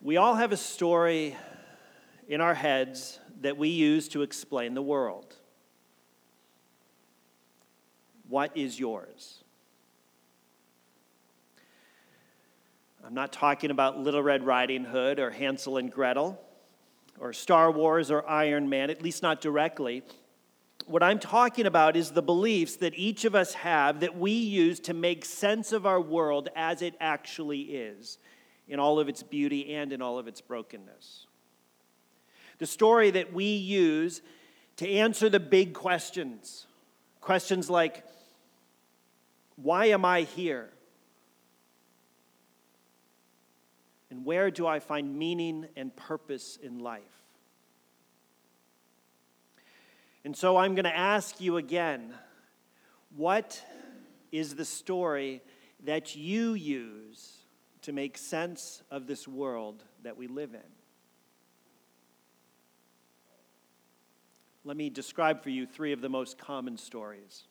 We all have a story in our heads that we use to explain the world. What is yours? I'm not talking about Little Red Riding Hood or Hansel and Gretel or Star Wars or Iron Man, at least not directly. What I'm talking about is the beliefs that each of us have that we use to make sense of our world as it actually is, in all of its beauty and in all of its brokenness. The story that we use to answer the big questions. Questions like, why am I here? And where do I find meaning and purpose in life? And so I'm going to ask you again what is the story that you use to make sense of this world that we live in? Let me describe for you three of the most common stories.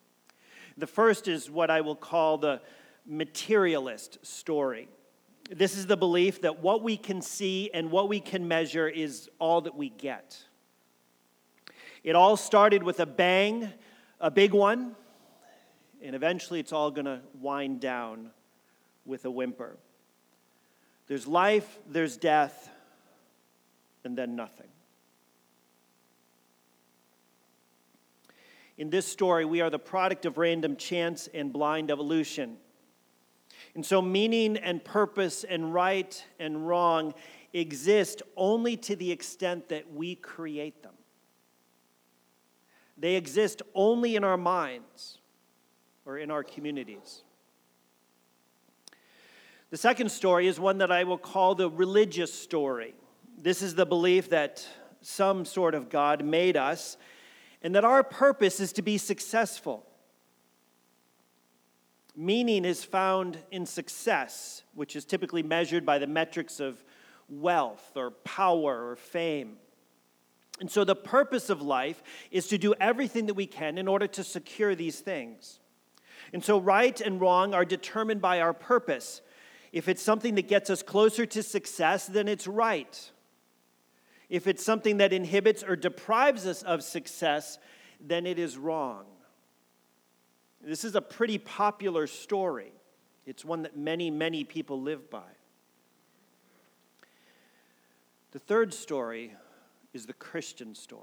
The first is what I will call the materialist story. This is the belief that what we can see and what we can measure is all that we get. It all started with a bang, a big one, and eventually it's all going to wind down with a whimper. There's life, there's death, and then nothing. In this story, we are the product of random chance and blind evolution. And so, meaning and purpose and right and wrong exist only to the extent that we create them. They exist only in our minds or in our communities. The second story is one that I will call the religious story. This is the belief that some sort of God made us and that our purpose is to be successful. Meaning is found in success, which is typically measured by the metrics of wealth or power or fame. And so the purpose of life is to do everything that we can in order to secure these things. And so right and wrong are determined by our purpose. If it's something that gets us closer to success, then it's right. If it's something that inhibits or deprives us of success, then it is wrong. This is a pretty popular story. It's one that many, many people live by. The third story is the Christian story.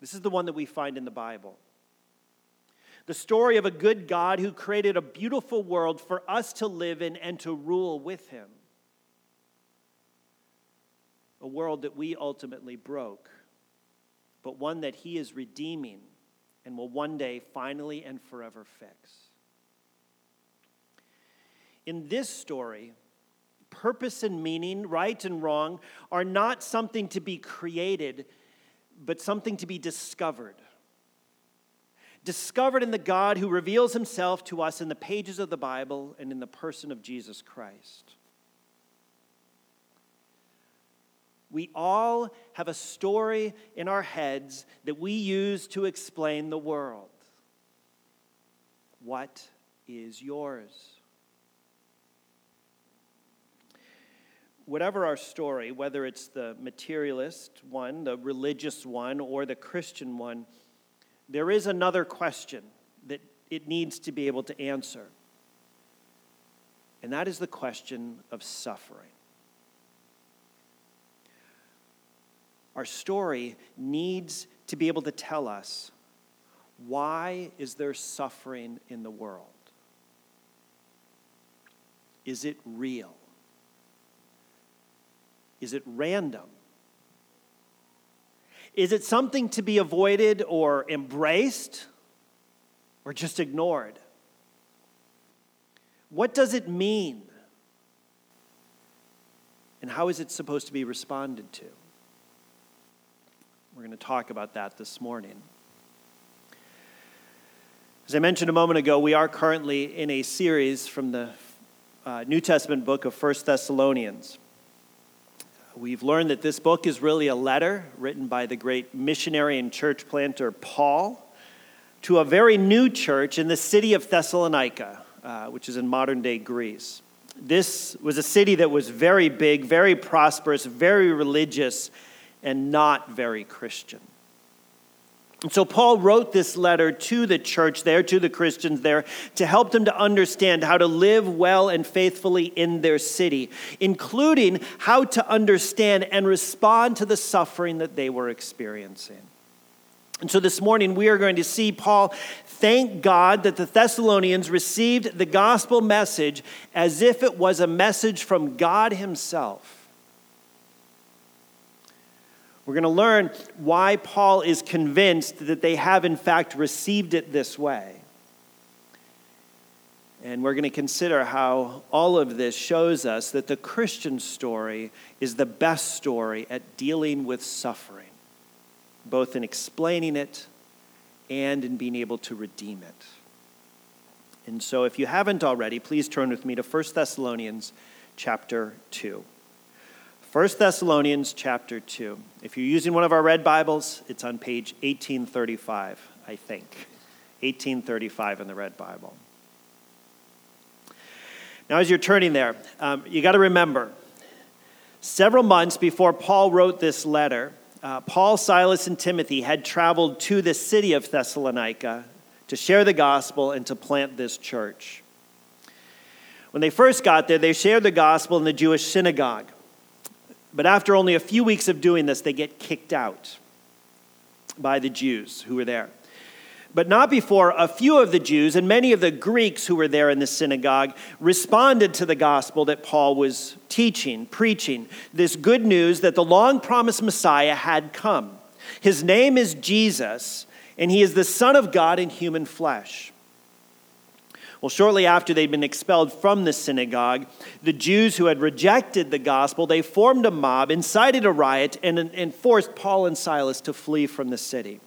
This is the one that we find in the Bible. The story of a good God who created a beautiful world for us to live in and to rule with Him. A world that we ultimately broke, but one that He is redeeming and will one day finally and forever fix. In this story, purpose and meaning, right and wrong, are not something to be created, but something to be discovered. Discovered in the God who reveals himself to us in the pages of the Bible and in the person of Jesus Christ. We all have a story in our heads that we use to explain the world. What is yours? Whatever our story, whether it's the materialist one, the religious one, or the Christian one, there is another question that it needs to be able to answer. And that is the question of suffering. Our story needs to be able to tell us why is there suffering in the world? Is it real? Is it random? Is it something to be avoided or embraced or just ignored? What does it mean? And how is it supposed to be responded to? We're going to talk about that this morning. As I mentioned a moment ago, we are currently in a series from the uh, New Testament book of First Thessalonians. We've learned that this book is really a letter written by the great missionary and church planter Paul to a very new church in the city of Thessalonica, uh, which is in modern day Greece. This was a city that was very big, very prosperous, very religious, and not very Christian. And so Paul wrote this letter to the church there, to the Christians there, to help them to understand how to live well and faithfully in their city, including how to understand and respond to the suffering that they were experiencing. And so this morning we are going to see Paul thank God that the Thessalonians received the gospel message as if it was a message from God Himself. We're going to learn why Paul is convinced that they have, in fact, received it this way. And we're going to consider how all of this shows us that the Christian story is the best story at dealing with suffering, both in explaining it and in being able to redeem it. And so, if you haven't already, please turn with me to 1 Thessalonians chapter 2. 1 Thessalonians chapter 2. If you're using one of our red Bibles, it's on page 1835, I think. 1835 in the red Bible. Now, as you're turning there, um, you got to remember several months before Paul wrote this letter, uh, Paul, Silas, and Timothy had traveled to the city of Thessalonica to share the gospel and to plant this church. When they first got there, they shared the gospel in the Jewish synagogue. But after only a few weeks of doing this, they get kicked out by the Jews who were there. But not before a few of the Jews and many of the Greeks who were there in the synagogue responded to the gospel that Paul was teaching, preaching, this good news that the long promised Messiah had come. His name is Jesus, and he is the Son of God in human flesh. Well, shortly after they'd been expelled from the synagogue, the Jews who had rejected the gospel, they formed a mob, incited a riot, and, and forced Paul and Silas to flee from the city.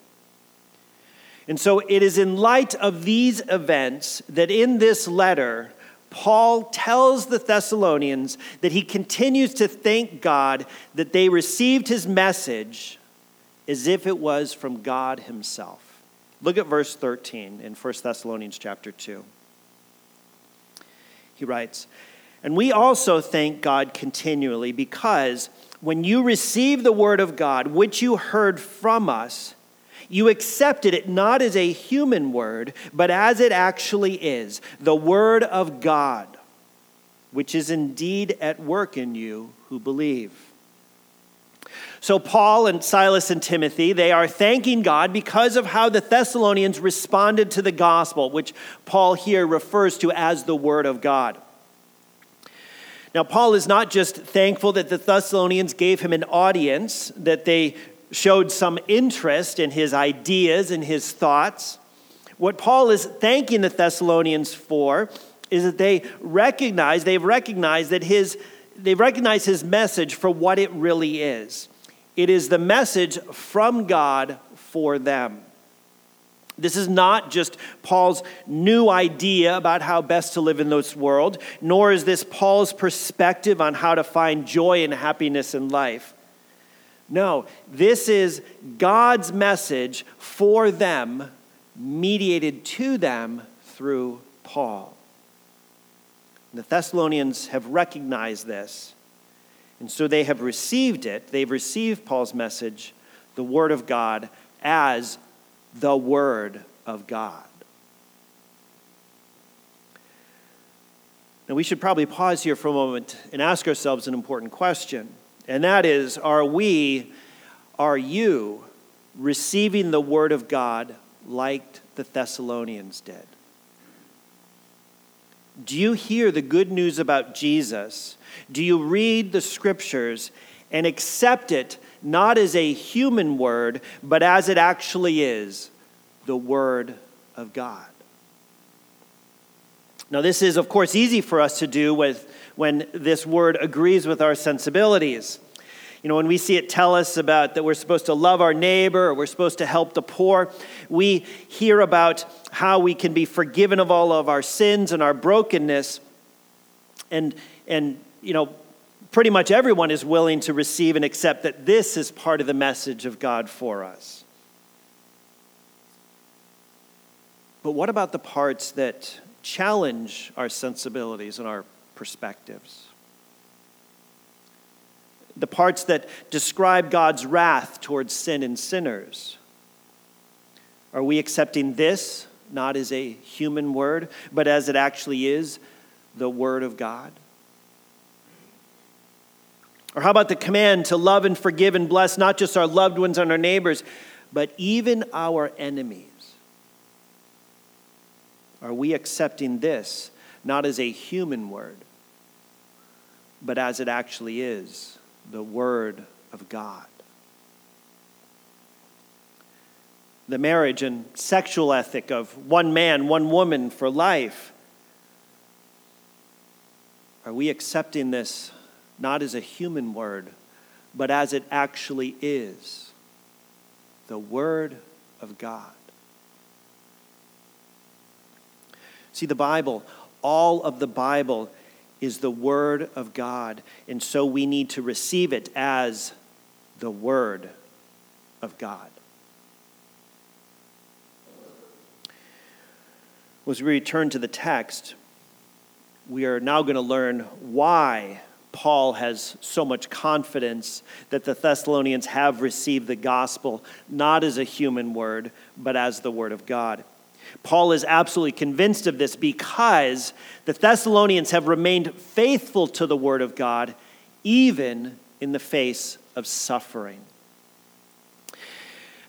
And so it is in light of these events that in this letter, Paul tells the Thessalonians that he continues to thank God that they received his message as if it was from God himself. Look at verse 13 in 1 Thessalonians chapter 2 he writes. And we also thank God continually because when you received the word of God, which you heard from us, you accepted it not as a human word, but as it actually is the word of God, which is indeed at work in you who believe. So, Paul and Silas and Timothy, they are thanking God because of how the Thessalonians responded to the gospel, which Paul here refers to as the Word of God. Now, Paul is not just thankful that the Thessalonians gave him an audience, that they showed some interest in his ideas and his thoughts. What Paul is thanking the Thessalonians for is that they recognize, they've recognized that his, they've recognized his message for what it really is. It is the message from God for them. This is not just Paul's new idea about how best to live in this world, nor is this Paul's perspective on how to find joy and happiness in life. No, this is God's message for them, mediated to them through Paul. The Thessalonians have recognized this and so they have received it. They've received Paul's message, the Word of God, as the Word of God. Now, we should probably pause here for a moment and ask ourselves an important question. And that is Are we, are you receiving the Word of God like the Thessalonians did? Do you hear the good news about Jesus do you read the scriptures and accept it not as a human word, but as it actually is the word of God? Now, this is, of course, easy for us to do with, when this word agrees with our sensibilities. You know, when we see it tell us about that we're supposed to love our neighbor or we're supposed to help the poor, we hear about how we can be forgiven of all of our sins and our brokenness. And, and you know, pretty much everyone is willing to receive and accept that this is part of the message of God for us. But what about the parts that challenge our sensibilities and our perspectives. The parts that describe God's wrath towards sin and sinners. Are we accepting this not as a human word, but as it actually is the Word of God? Or how about the command to love and forgive and bless not just our loved ones and our neighbors, but even our enemies? Are we accepting this not as a human word, but as it actually is the Word of God? The marriage and sexual ethic of one man, one woman for life. Are we accepting this not as a human word, but as it actually is the Word of God? See, the Bible, all of the Bible is the Word of God, and so we need to receive it as the Word of God. As we return to the text, we are now going to learn why Paul has so much confidence that the Thessalonians have received the gospel not as a human word, but as the Word of God. Paul is absolutely convinced of this because the Thessalonians have remained faithful to the Word of God, even in the face of suffering.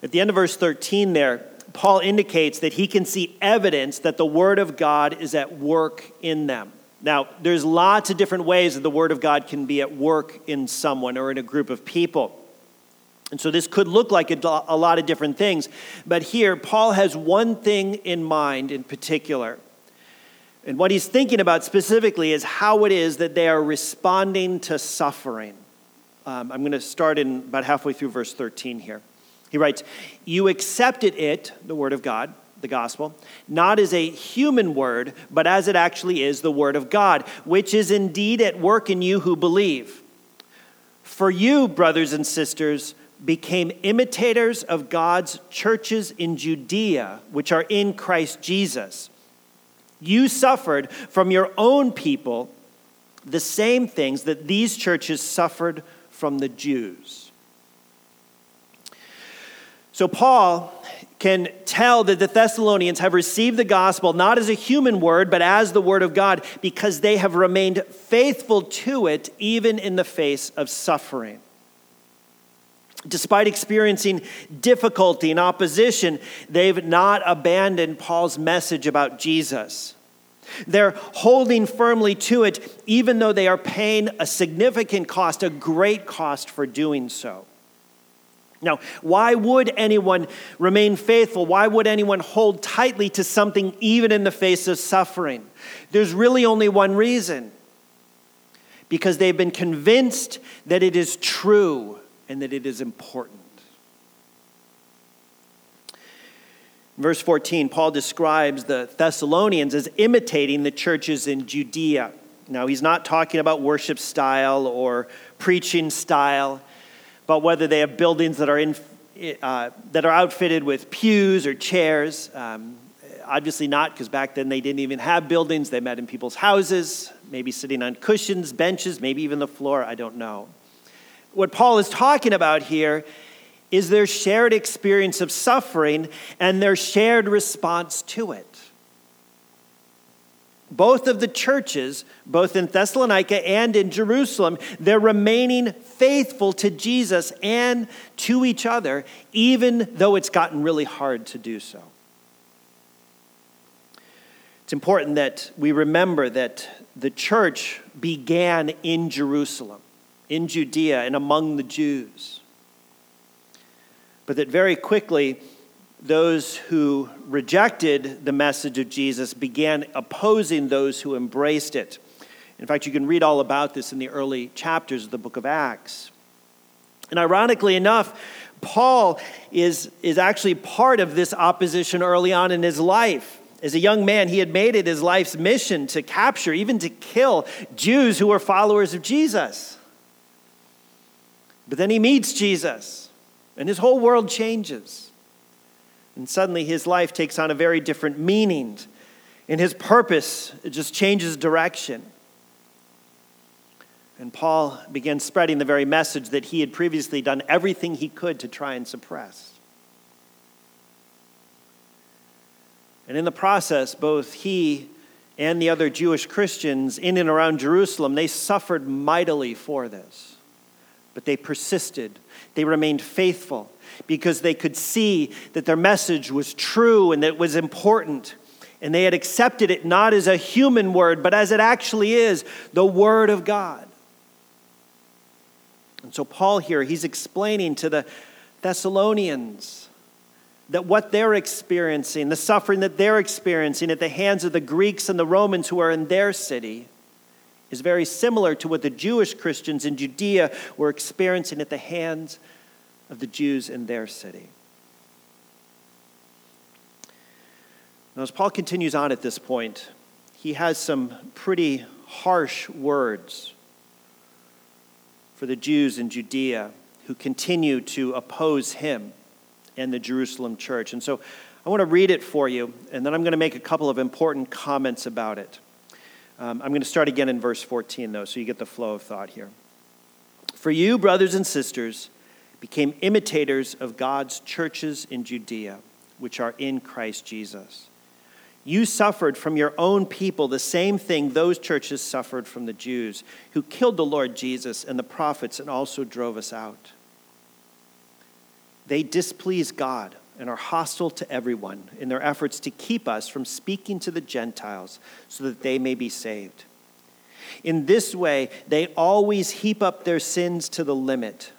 At the end of verse 13, there, Paul indicates that he can see evidence that the Word of God is at work in them. Now, there's lots of different ways that the Word of God can be at work in someone or in a group of people. And so this could look like a, lot of different things. But here, Paul has one thing in mind in particular. And what he's thinking about specifically is how it is that they are responding to suffering. Um, I'm going to start in about halfway through verse 13 here. He writes, You accepted it, the word of God, the gospel, not as a human word, but as it actually is the word of God, which is indeed at work in you who believe. For you, brothers and sisters, became imitators of God's churches in Judea, which are in Christ Jesus. You suffered from your own people the same things that these churches suffered from the Jews. So, Paul can tell that the Thessalonians have received the gospel not as a human word, but as the word of God, because they have remained faithful to it even in the face of suffering. Despite experiencing difficulty and opposition, they've not abandoned Paul's message about Jesus. They're holding firmly to it, even though they are paying a significant cost, a great cost for doing so. Now, why would anyone remain faithful? Why would anyone hold tightly to something even in the face of suffering? There's really only one reason because they've been convinced that it is true and that it is important. Verse 14, Paul describes the Thessalonians as imitating the churches in Judea. Now, he's not talking about worship style or preaching style, but whether they have buildings that are, in, uh, that are outfitted with pews or chairs. Um, obviously, not, because back then they didn't even have buildings. They met in people's houses, maybe sitting on cushions, benches, maybe even the floor. I don't know what Paul is talking about here is their shared experience of suffering and their shared response to it. Both of the churches, both in Thessalonica and in Jerusalem, they're remaining faithful to Jesus and to each other, even though it's gotten really hard to do so. It's important that we remember that the church began in Jerusalem in Judea and among the Jews. But that very quickly, those who rejected the message of Jesus began opposing those who embraced it. In fact, you can read all about this in the early chapters of the book of Acts. And ironically enough, Paul is, is actually part of this opposition early on in his life. As a young man, he had made it his life's mission to capture, even to kill Jews who were followers of Jesus. But then he meets Jesus, and his whole world changes. And suddenly his life takes on a very different meaning, and his purpose just changes direction. And Paul began spreading the very message that he had previously done everything he could to try and suppress. And in the process, both he and the other Jewish Christians in and around Jerusalem, they suffered mightily for this. But they persisted, they remained faithful because they could see that their message was true and that it was important. And they had accepted it not as a human word, but as it actually is the Word of God. And so, Paul here, he's explaining to the Thessalonians that what they're experiencing, the suffering that they're experiencing at the hands of the Greeks and the Romans who are in their city, is very similar to what the Jewish Christians in Judea were experiencing at the hands of the Jews in their city. Now, as Paul continues on at this point, he has some pretty harsh words for the Jews in Judea who continue to oppose him and the Jerusalem church. And so I want to read it for you, and then I'm going to make a couple of important comments about it. Um, I'm going to start again in verse 14, though, so you get the flow of thought here. For you, brothers and sisters, became imitators of God's churches in Judea, which are in Christ Jesus. You suffered from your own people the same thing those churches suffered from the Jews, who killed the Lord Jesus and the prophets and also drove us out. They displease God and are hostile to everyone in their efforts to keep us from speaking to the Gentiles so that they may be saved. In this way, they always heap up their sins to the limit.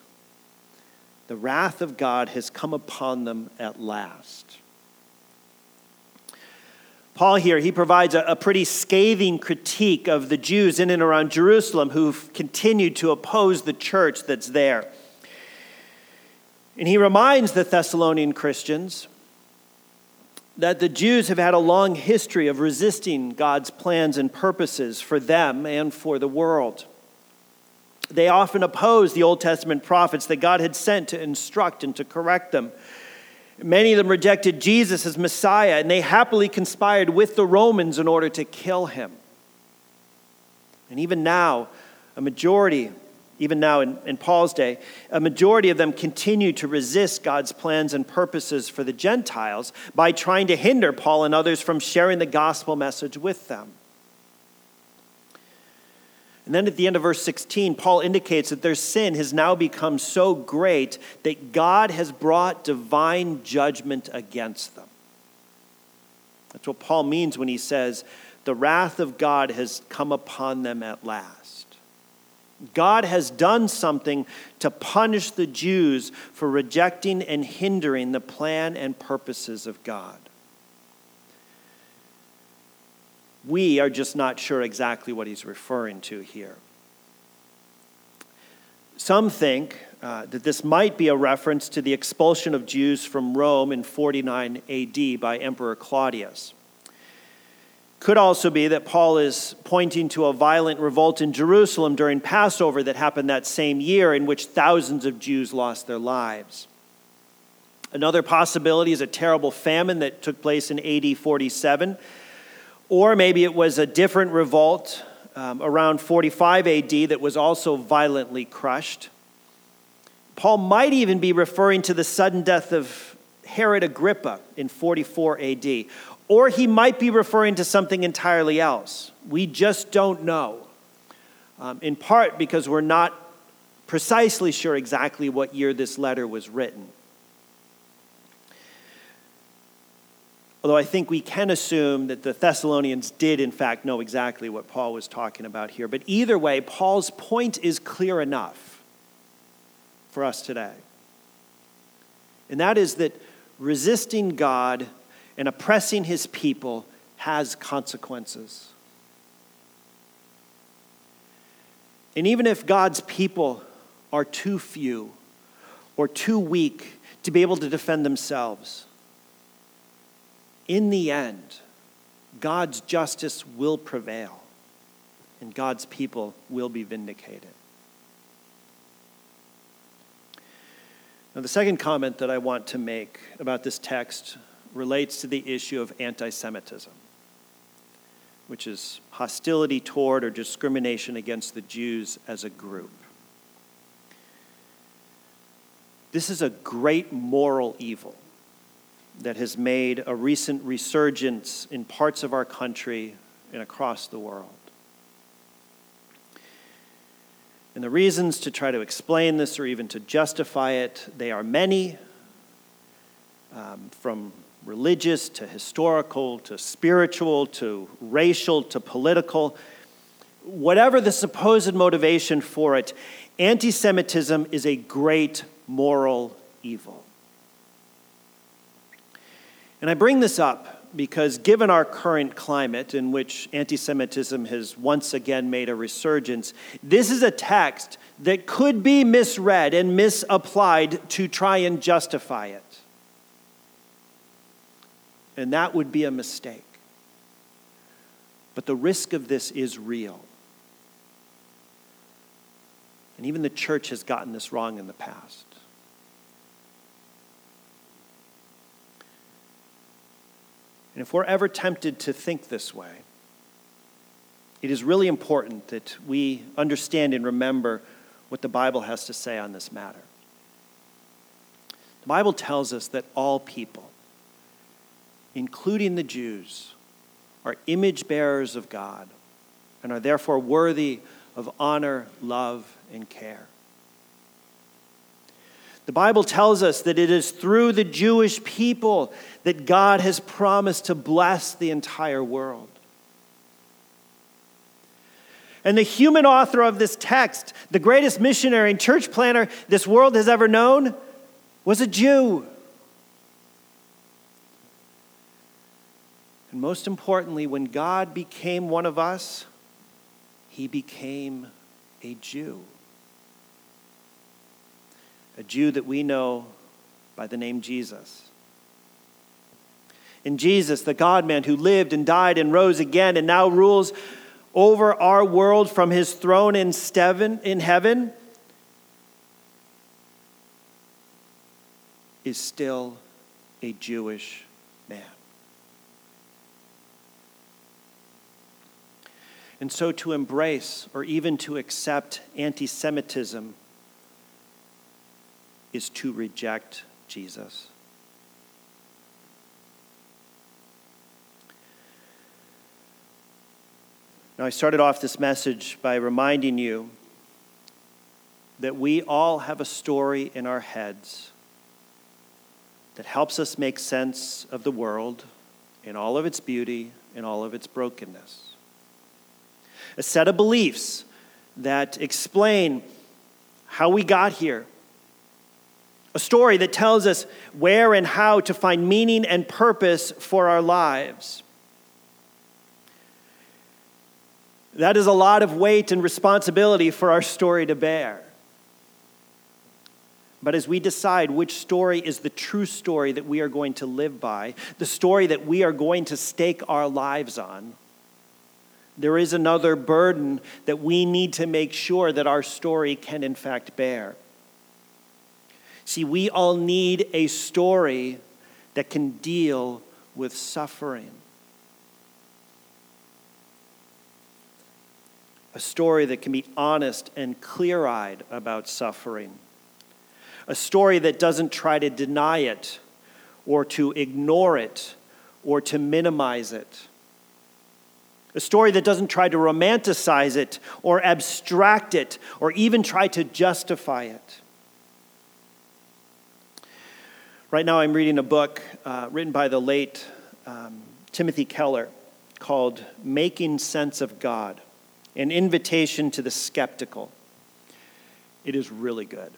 The wrath of God has come upon them at last. Paul here, he provides a, a, pretty scathing critique of the Jews in and around Jerusalem who've continued to oppose the church that's there. And he reminds the Thessalonian Christians that the Jews have had a long history of resisting God's plans and purposes for them and for the world. They often opposed the Old Testament prophets that God had sent to instruct and to correct them. Many of them rejected Jesus as Messiah, and they happily conspired with the Romans in order to kill him. And even now, a majority even now in, in Paul's day, a majority of them continue to resist God's plans and purposes for the Gentiles by trying to hinder Paul and others from sharing the gospel message with them. And then at the end of verse 16, Paul indicates that their sin has now become so great that God has brought divine judgment against them. That's what Paul means when he says, The wrath of God has come upon them at last. God has done something to punish the Jews for rejecting and hindering the plan and purposes of God. We are just not sure exactly what he's referring to here. Some think uh, that this might be a reference to the expulsion of Jews from Rome in 49 AD by Emperor Claudius. Could also be that Paul is pointing to a violent revolt in Jerusalem during Passover that happened that same year, in which thousands of Jews lost their lives. Another possibility is a terrible famine that took place in AD 47. Or maybe it was a different revolt um, around 45 AD that was also violently crushed. Paul might even be referring to the sudden death of Herod Agrippa in 44 AD, or he might be referring to something entirely else. We just don't know. Um, in part because we're not precisely sure exactly what year this letter was written. Although I think we can assume that the Thessalonians did, in fact, know exactly what Paul was talking about here. But either way, Paul's point is clear enough for us today. And that is that resisting God and oppressing his people has consequences. And even if God's people are too few or too weak to be able to defend themselves, in the end, God's justice will prevail and God's people will be vindicated. Now, the second comment that I want to make about this text relates to the issue of anti Semitism. which is hostility toward or discrimination against the Jews as a group. This is a great moral evil that has made a recent resurgence in parts of our country and across the world. And the reasons to try to explain this or even to justify it, they are many, um, from religious to historical to spiritual to racial to political. Whatever the supposed motivation for it, anti Semitism is a great moral evil. And I bring this up because, given our current climate in which anti Semitism has once again made a resurgence, this is a text that could be misread and misapplied to try and justify it. And that would be a mistake. But the risk of this is real. And even the church has gotten this wrong in the past. And if we're ever tempted to think this way, it is really important that we understand and remember what the Bible has to say on this matter. The Bible tells us that all people, including the Jews, are image bearers of God and are therefore worthy of honor, love, and care. The Bible tells us that it is through the Jewish people that God has promised to bless the entire world. And the human author of this text, the greatest missionary and church planter this world has ever known, was a Jew. And most importantly, when God became one of us, he became a Jew a Jew that we know by the name Jesus. In Jesus, the God man who lived and died and rose again and now rules over our world from his throne in heaven, is still a Jewish man. And so to embrace or even to accept anti Semitism is to reject Jesus. Now, I started off this message by reminding you that we all have a story in our heads that helps us make sense of the world in all of its beauty and all of its brokenness. A set of beliefs that explain how we got here a story that tells us where and how to find meaning and purpose for our lives. That is a lot of weight and responsibility for our story to bear. But as we decide which story is the true story that we are going to live by, the story that we are going to stake our lives on, there is another burden that we need to make sure that our story can, in fact, bear. See, we all need a story that can deal with suffering. A story that can be honest and clear eyed about suffering. A story that doesn't try to deny it or to ignore it or to minimize it. A story that doesn't try to romanticize it or abstract it or even try to justify it. Right now, I'm reading a book uh, written by the late um, Timothy Keller called Making Sense of God An Invitation to the Skeptical. It is really good.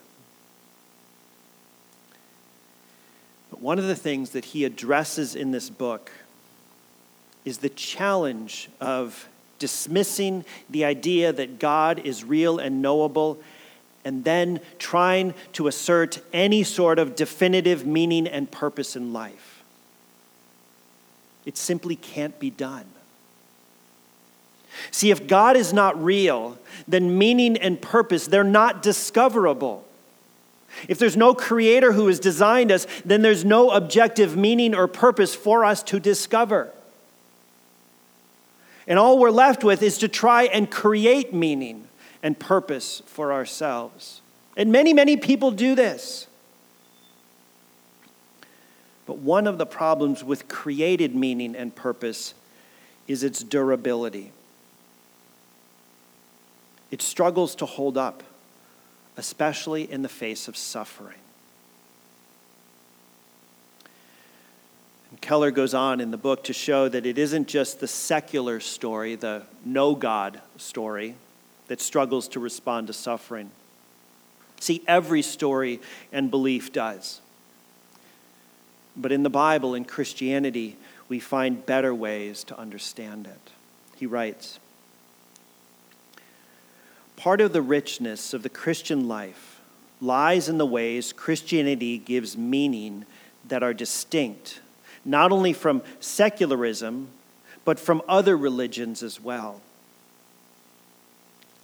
But one of the things that he addresses in this book is the challenge of dismissing the idea that God is real and knowable and then trying to assert any sort of definitive meaning and purpose in life. It simply can't be done. See, if God is not real, then meaning and purpose, they're not discoverable. If there's no creator who has designed us, then there's no objective meaning or purpose for us to discover. And all we're left with is to try and create meaning and purpose for ourselves. And many, many people do this. But one of the problems with created meaning and purpose is its durability. It struggles to hold up, especially in the face of suffering. And Keller goes on in the book to show that it isn't just the secular story, the no God story, that struggles to respond to suffering. See, every story and belief does. But in the Bible, in Christianity, we find better ways to understand it. He writes Part of the richness of the Christian life lies in the ways Christianity gives meaning that are distinct, not only from secularism, but from other religions as well.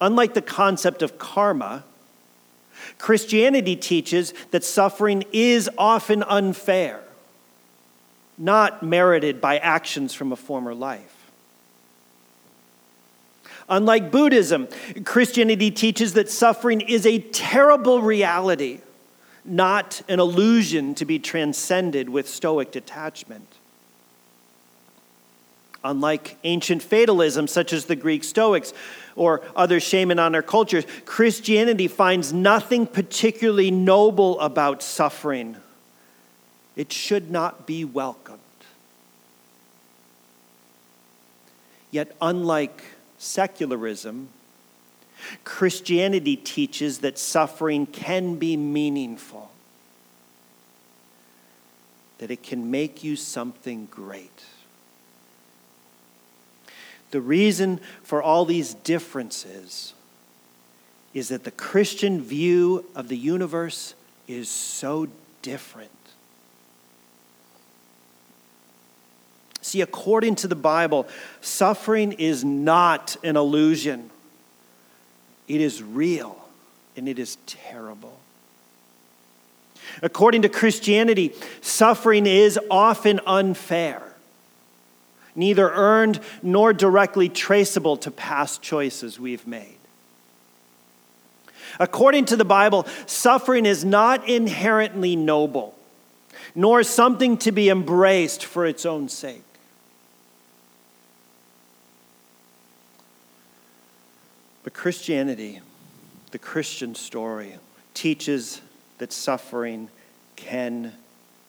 Unlike the concept of karma, Christianity teaches that suffering is often unfair, not merited by actions from a former life. Unlike Buddhism, Christianity teaches that suffering is a terrible reality, not an illusion to be transcended with Stoic detachment. Unlike ancient fatalism, such as the Greek Stoics or other shame and honor cultures, Christianity finds nothing particularly noble about suffering. It should not be welcomed. Yet, unlike secularism, Christianity teaches that suffering can be meaningful, that it can make you something great. The reason for all these differences is that the Christian view of the universe is so different. See, according to the Bible, suffering is not an illusion, it is real and it is terrible. According to Christianity, suffering is often unfair, neither earned nor directly traceable to past choices we've made. According to the Bible, suffering is not inherently noble, nor something to be embraced for its own sake. But Christianity, the Christian story, teaches that suffering can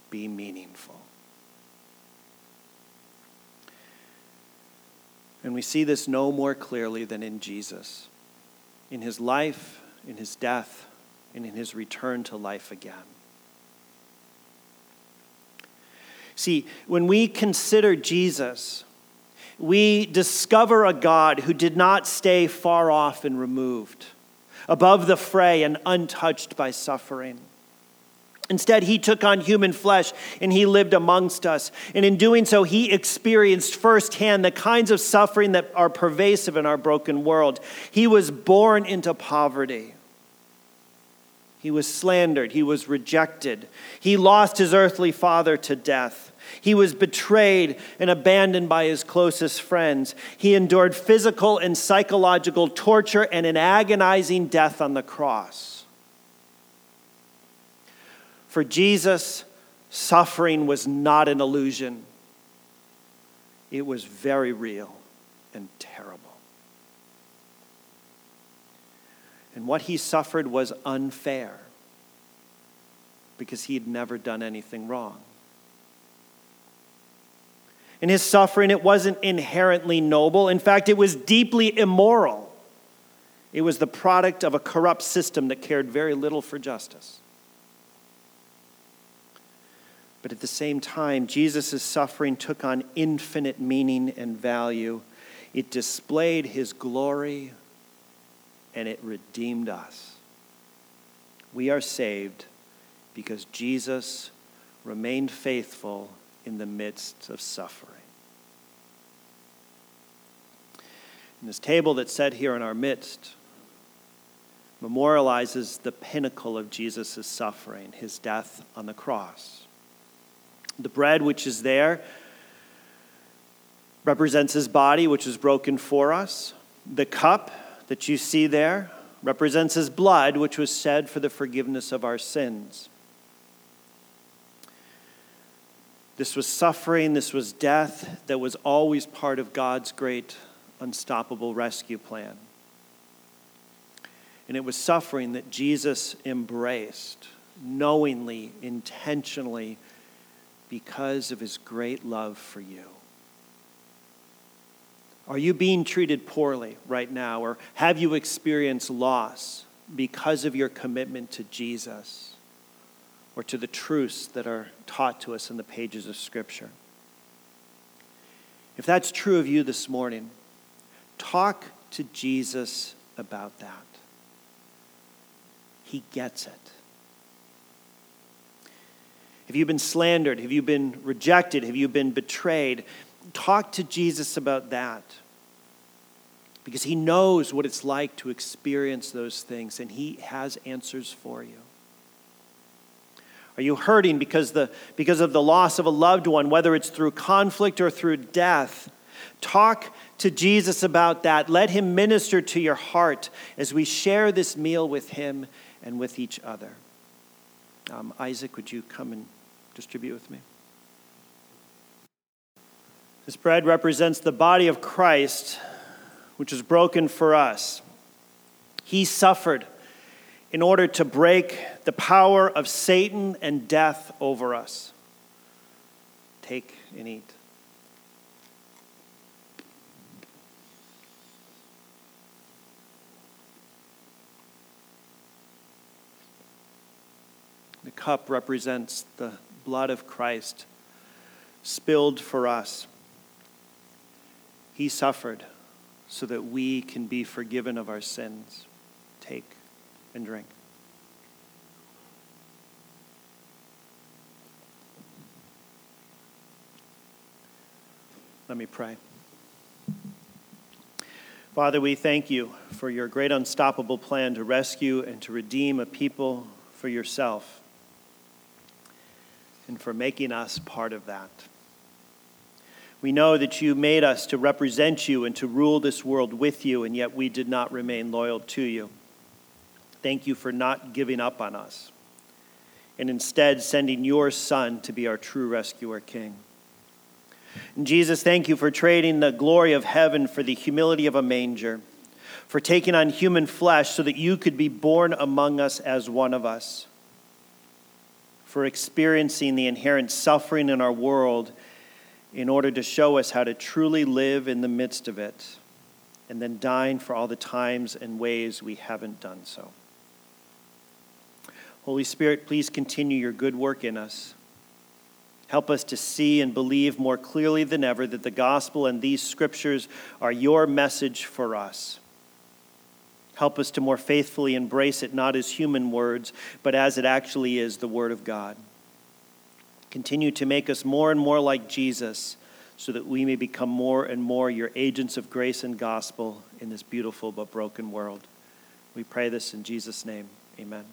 be meaningful. And we see this no more clearly than in Jesus, in his life, in his death, and in his return to life again. See, when we consider Jesus, we discover a God who did not stay far off and removed, above the fray and untouched by suffering. Instead, he took on human flesh and he lived amongst us. And in doing so, he experienced firsthand the kinds of suffering that are pervasive in our broken world. He was born into poverty. He was slandered. He was rejected. He lost his earthly father to death. He was betrayed and abandoned by his closest friends. He endured physical and psychological torture and an agonizing death on the cross. For Jesus, suffering was not an illusion, it was very real and terrible. And what he suffered was unfair because he had never done anything wrong. In his suffering, it wasn't inherently noble. In fact, it was deeply immoral. It was the product of a corrupt system that cared very little for justice. But at the same time, Jesus' suffering took on infinite meaning and value. It displayed his glory and it redeemed us. We are saved because Jesus remained faithful in the midst of suffering. And this table that's set here in our midst memorializes the pinnacle of Jesus' suffering, his death on the cross. The bread which is there represents his body, which is broken for us. The cup that you see there represents his blood, which was shed for the forgiveness of our sins. This was suffering, this was death that was always part of God's great, unstoppable rescue plan. And it was suffering that Jesus embraced knowingly, intentionally, because of his great love for you. Are you being treated poorly right now, or have you experienced loss because of your commitment to Jesus or to the truths that are taught to us in the pages of Scripture? If that's true of you this morning, talk to Jesus about that. He gets it. Have you been slandered? Have you been rejected? Have you been betrayed? Talk to Jesus about that. Because he knows what it's like to experience those things, and he has answers for you. Are you hurting because, the, because of the loss of a loved one, whether it's through conflict or through death? Talk to Jesus about that. Let him minister to your heart as we share this meal with him and with each other. Um, Isaac, would you come and distribute with me? This bread represents the body of Christ, which was broken for us. He suffered in order to break the power of Satan and death over us. Take and eat. The cup represents the blood of Christ spilled for us. He suffered so that we can be forgiven of our sins. Take and drink. Let me pray. Father, we thank you for your great unstoppable plan to rescue and to redeem a people for yourself and for making us part of that. We know that you made us to represent you and to rule this world with you, and yet we did not remain loyal to you. Thank you for not giving up on us and instead sending your Son to be our true rescuer King. And Jesus, thank you for trading the glory of heaven for the humility of a manger, for taking on human flesh so that you could be born among us as one of us for experiencing the inherent suffering in our world in order to show us how to truly live in the midst of it, and then dying for all the times and ways we haven't done so. Holy Spirit, please continue your good work in us. Help us to see and believe more clearly than ever that the gospel and these scriptures are your message for us. Help us to more faithfully embrace it, not as human words, but as it actually is the Word of God. Continue to make us more and more like Jesus so that we may become more and more your agents of grace and gospel in this beautiful but broken world. We pray this in Jesus' name. Amen.